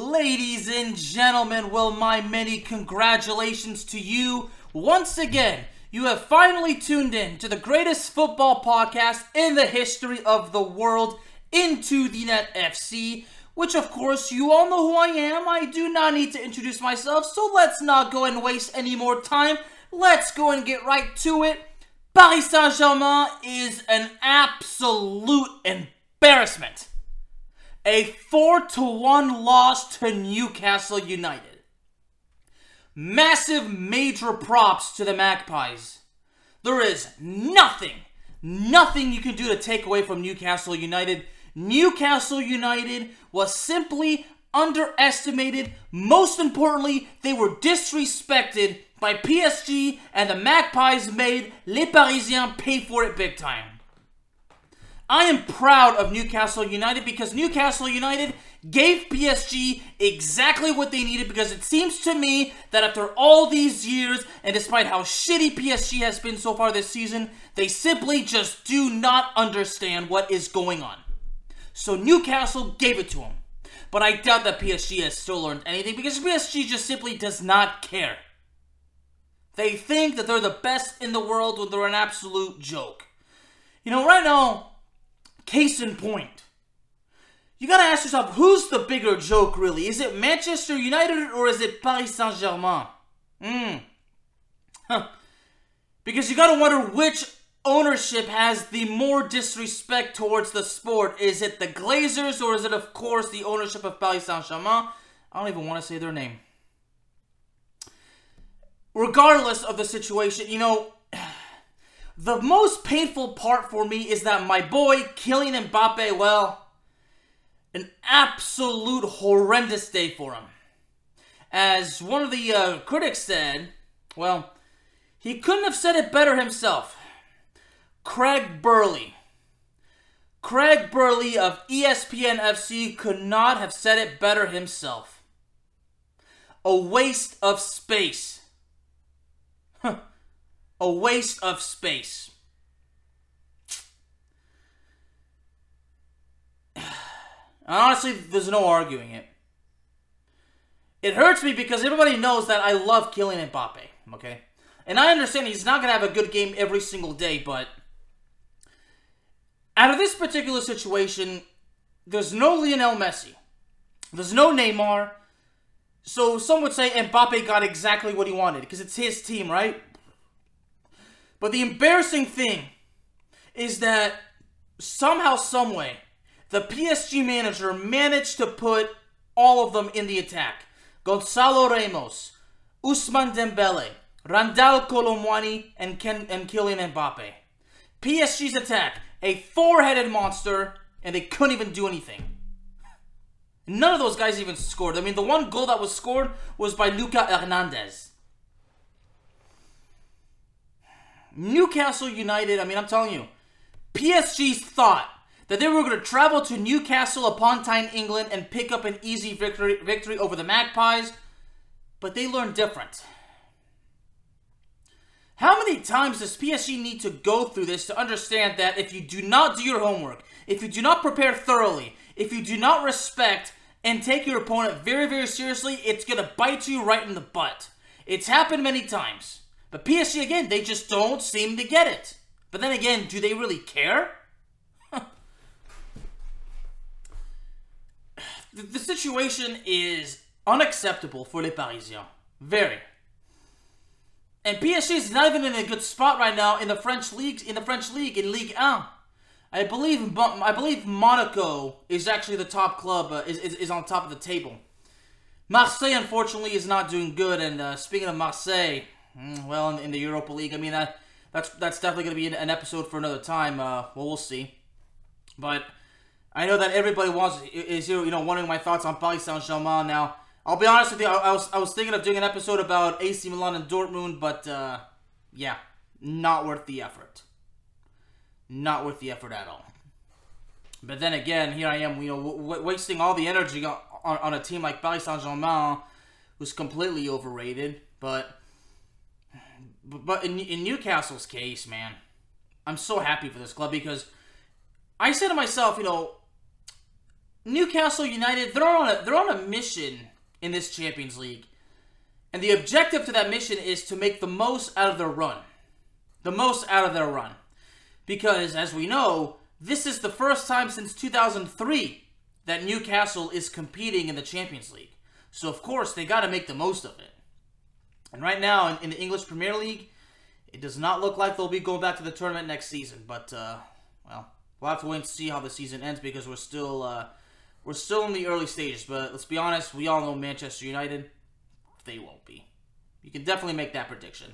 Ladies and gentlemen, well, my many congratulations to you. Once again, you have finally tuned in to the greatest football podcast in the history of the world, Into the Net FC, which, of course, you all know who I am. I do not need to introduce myself, so let's not go and waste any more time. Let's go and get right to it. Paris Saint Germain is an absolute embarrassment a 4 to 1 loss to Newcastle United. Massive major props to the Magpies. There is nothing, nothing you can do to take away from Newcastle United. Newcastle United was simply underestimated. Most importantly, they were disrespected by PSG, and the Magpies made Les Parisiens pay for it big time. I am proud of Newcastle United because Newcastle United gave PSG exactly what they needed because it seems to me that after all these years and despite how shitty PSG has been so far this season, they simply just do not understand what is going on. So Newcastle gave it to them. But I doubt that PSG has still learned anything because PSG just simply does not care. They think that they're the best in the world when they're an absolute joke. You know, right now, Case in point. You gotta ask yourself, who's the bigger joke really? Is it Manchester United or is it Paris Saint Germain? Hmm. Huh. Because you gotta wonder which ownership has the more disrespect towards the sport. Is it the Glazers or is it, of course, the ownership of Paris Saint Germain? I don't even want to say their name. Regardless of the situation, you know, the most painful part for me is that my boy Kylian Mbappe, well, an absolute horrendous day for him. As one of the uh, critics said, well, he couldn't have said it better himself. Craig Burley. Craig Burley of ESPN FC could not have said it better himself. A waste of space. Huh a waste of space. Honestly, there's no arguing it. It hurts me because everybody knows that I love Kylian Mbappe, okay? And I understand he's not going to have a good game every single day, but out of this particular situation, there's no Lionel Messi. There's no Neymar. So some would say Mbappe got exactly what he wanted because it's his team, right? But the embarrassing thing is that somehow, someway, the PSG manager managed to put all of them in the attack. Gonzalo Ramos, Ousmane Dembele, Randal Kolo Muani, and, Ken- and Kylian Mbappe. PSG's attack, a four-headed monster, and they couldn't even do anything. None of those guys even scored. I mean, the one goal that was scored was by Lucas Hernandez. Newcastle United, I mean, I'm telling you, PSG thought that they were going to travel to Newcastle upon Tyne, England, and pick up an easy victory, victory over the Magpies, but they learned different. How many times does PSG need to go through this to understand that if you do not do your homework, if you do not prepare thoroughly, if you do not respect and take your opponent very, very seriously, it's going to bite you right in the butt. It's happened many times. But PSG, again, they just don't seem to get it. But then again, do they really care? the, the situation is unacceptable for Les Parisiens. Very. And PSG is not even in a good spot right now in the French league. In the French league, in Ligue 1, I believe I believe Monaco is actually the top club. Uh, is, is, is on top of the table. Marseille, unfortunately, is not doing good. And uh, speaking of Marseille, well, in, in, the Europa League, I mean that that's that's definitely going to be an episode for another time. Uh, well, we'll see. But I know that everybody wants is you know wondering my thoughts on Paris Saint Germain. Now, I'll be honest with you. I, I, was I was thinking of doing an episode about AC Milan and Dortmund, but uh, yeah, not worth the effort. Not worth the effort at all. But then again, here I am, you know, w- wasting all the energy on, on, on a team like Paris Saint Germain, who's completely overrated. But but in, in Newcastle's case, man, I'm so happy for this club because I said to myself, you know, Newcastle United, they're on a they're on a mission in this Champions League. And the objective to that mission is to make the most out of their run. The most out of their run. Because as we know, this is the first time since 2003 that Newcastle is competing in the Champions League. So of course, they got to make the most of it. And right now in, in, the English Premier League, it does not look like they'll be going back to the tournament next season, but uh, well, we'll have to wait and see how the season ends because we're still uh, we're still in the early stages, but let's be honest, we all know Manchester United, they won't be. You can definitely make that prediction.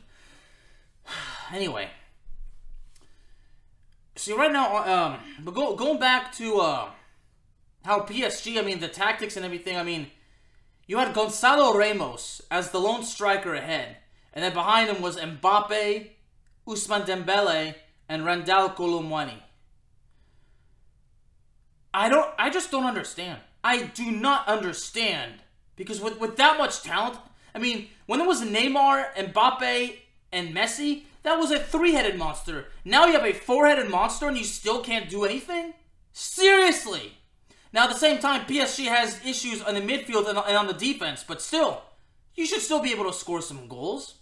anyway, see right now, um, but go, going back to uh, how PSG, I mean the tactics and everything. I mean, you had Gonzalo Ramos as the lone striker ahead, and then behind him was Mbappe, Ousmane Dembele, and Randal Kolo Muani. I don't. I just don't understand. I do not understand because with with that much talent, I mean, when it was Neymar, Mbappe, and Messi, that was a three-headed monster. Now you have a four-headed monster, and you still can't do anything. Seriously. Now at the same time, PSG has issues on the midfield and on the defense, but still, you should still be able to score some goals.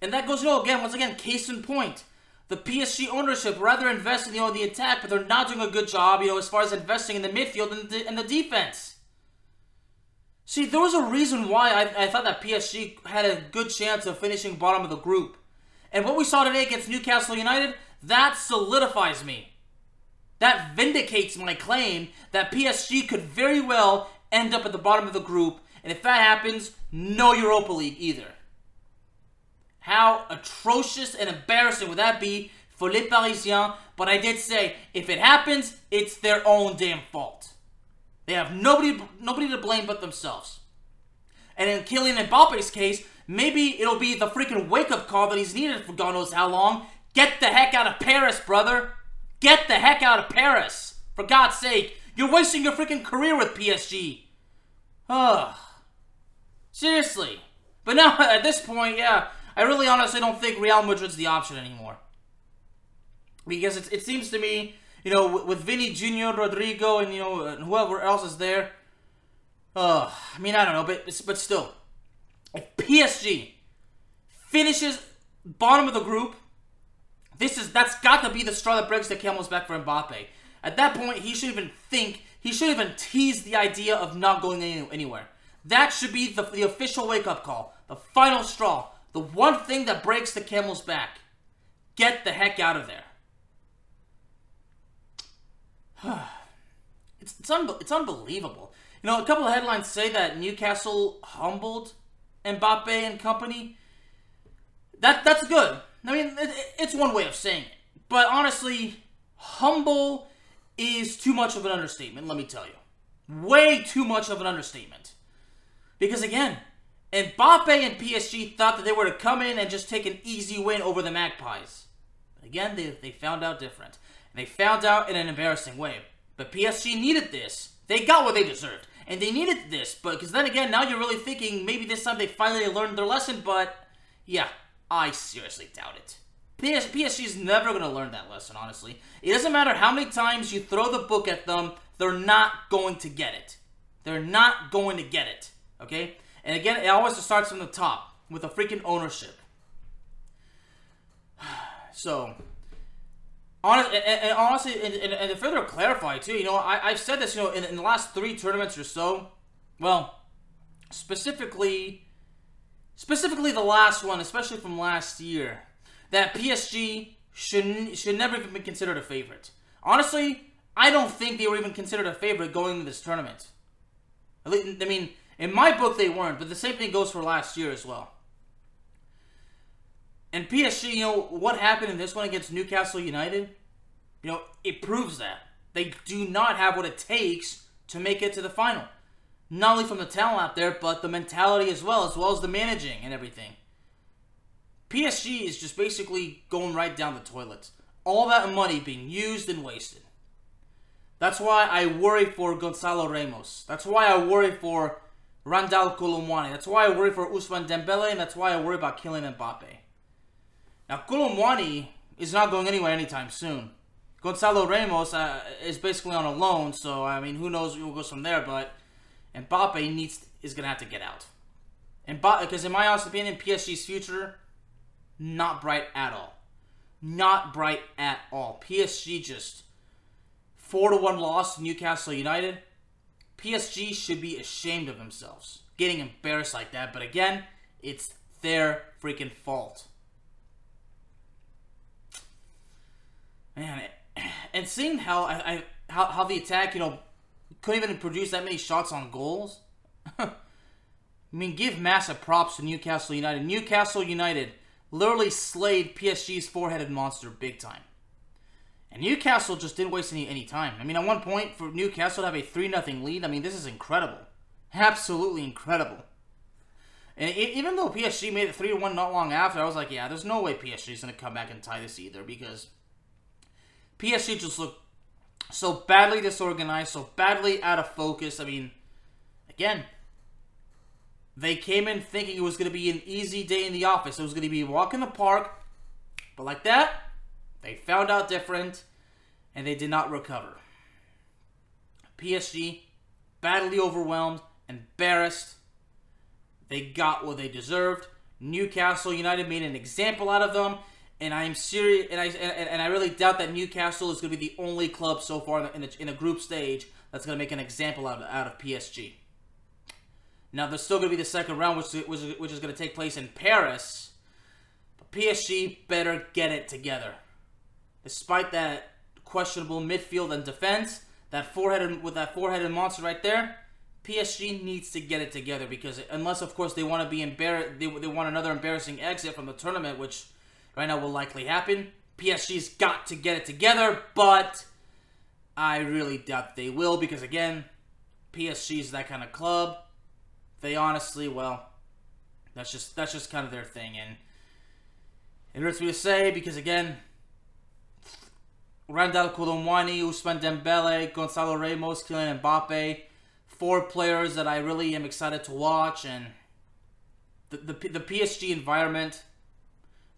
And that goes, you know, again, once again, case in point the PSG ownership rather invest in you know, the attack, but they're not doing a good job, you know, as far as investing in the midfield and the, and the defense. See, there was a reason why I, I thought that PSG had a good chance of finishing bottom of the group. And what we saw today against Newcastle United, that solidifies me. That vindicates my claim that PSG could very well end up at the bottom of the group, and if that happens, no Europa League either. How atrocious and embarrassing would that be for Les Parisiens? But I did say, if it happens, it's their own damn fault. They have nobody, nobody to blame but themselves. And in Kylian Mbappe's case, maybe it'll be the freaking wake-up call that he's needed for God knows how long. Get the heck out of Paris, brother. Get the heck out of Paris. For God's sake, you're wasting your freaking career with PSG. Ugh. Seriously. But now, at this point, yeah, I really honestly don't think Real Madrid's the option anymore. Because it, it seems to me, you know, with, with Vinny Jr., Rodrygo, and, you know, whoever else is there, uh, I mean, I don't know, but, but still, if PSG finishes bottom of the group, this is that's got to be the straw that breaks the camel's back for Mbappe. At that point, he should even think, he should even tease the idea of not going any, anywhere. That should be the, the official wake-up call, the final straw. The one thing that breaks the camel's back. Get the heck out of there. it's it's, un- it's unbelievable. You know, a couple of headlines say that Newcastle humbled Mbappe and company. That that's good. I mean, it's one way of saying it. But honestly, humble is too much of an understatement, let me tell you. Way too much of an understatement. Because again, Mbappe and PSG thought that they were to come in and just take an easy win over the Magpies. Again, they, they found out different. They found out in an embarrassing way. But PSG needed this. They got what they deserved. And they needed this. But because then again, now you're really thinking maybe this time they finally learned their lesson. But yeah, I seriously doubt it. PS- is never going to learn that lesson, honestly. It doesn't matter how many times you throw the book at them, they're not going to get it. They're not going to get it. Okay? And again, it always starts from the top with a freaking ownership. So, honest, and, and honestly, and, and, and, to further clarify too, you know, I, I've said this, you know, in, in the last three tournaments or so. Well, specifically, specifically the last one, especially from last year, that PSG should should never even be considered a favorite. Honestly, I don't think they were even considered a favorite going into this tournament. I mean, in my book, they weren't, but the same thing goes for last year as well. And PSG, you know, what happened in this one against Newcastle United, you know, it proves that. They do not have what it takes to make it to the final. Not only from the talent out there, but the mentality as well, as well as the managing and everything. PSG is just basically going right down the toilet. All that money being used and wasted. That's why I worry for Gonzalo Ramos. That's why I worry for Randal Kolo Muani. That's why I worry for Ousmane Dembele, and that's why I worry about Kylian Mbappe. Now, Kolo Muani is not going anywhere anytime soon. Gonzalo Ramos uh, is basically on a loan, so I mean, who knows who goes from there? But Mbappe needs is gonna have to get out. And because in my honest opinion, PSG's future not bright at all, not bright at all. PSG just four to one loss to Newcastle United. PSG should be ashamed of themselves getting embarrassed like that. But again, it's their freaking fault. Man, and seeing how I, I how, how the attack, you know, couldn't even produce that many shots on goals. I mean, give massive props to Newcastle United. Newcastle United literally slayed PSG's four-headed monster big time. And Newcastle just didn't waste any, any time. I mean, at one point, for Newcastle to have a 3 0 lead, I mean, this is incredible. Absolutely incredible. And it, even though PSG made it 3 1 not long after, I was like, yeah, there's no way PSG is going to come back and tie this either because PSG just looked so badly disorganized, so badly out of focus. I mean, again, they came in thinking it was going to be an easy day in the office. It was going to be a walk in the park, but like that, they found out different and they did not recover. PSG, badly overwhelmed, embarrassed. They got what they deserved. Newcastle United made an example out of them and I'm serious, and I and, and, I really doubt that Newcastle is going to be the only club so far in, the, in, a, group stage that's going to make an example out of, out of PSG. Now there's still going to be the second round, which which, which is going to take place in Paris. But PSG better get it together, despite that questionable midfield and defense. That four-headed with that four-headed monster right there. PSG needs to get it together because unless, of course, they want to be embarrassed, they, they want another embarrassing exit from the tournament, which right now will likely happen. PSG's got to get it together, but I really doubt they will because again, PSG's that kind of club. They honestly, well, that's just that's just kind of their thing, and it hurts me to say because again, Randal Kolo Muani, Ousmane Dembele, Gonzalo Ramos, Kylian Mbappe, four players that I really am excited to watch, and the the, the PSG environment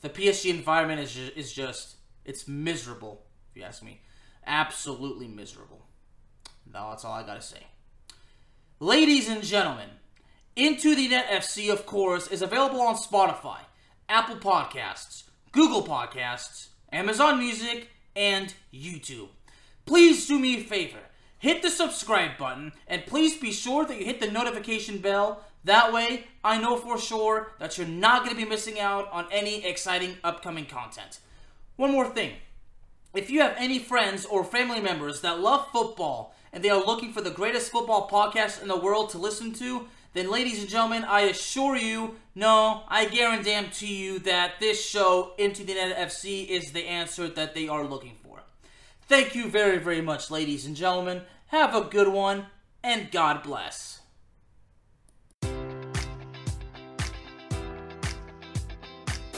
the PSG environment is just, is just it's miserable. If you ask me, absolutely miserable. No, that's all I gotta say. Ladies and gentlemen, Into the Net FC, of course, is available on Spotify, Apple Podcasts, Google Podcasts, Amazon Music, and YouTube. Please do me a favor hit the subscribe button and please be sure that you hit the notification bell that way, I know for sure that you're not going to be missing out on any exciting upcoming content. One more thing. If you have any friends or family members that love football and they are looking for the greatest football podcast in the world to listen to, then, ladies and gentlemen, I assure you, no, I guarantee you that this show, Into the Net FC, is the answer that they are looking for. Thank you very, very much, ladies and gentlemen. Have a good one, and God bless.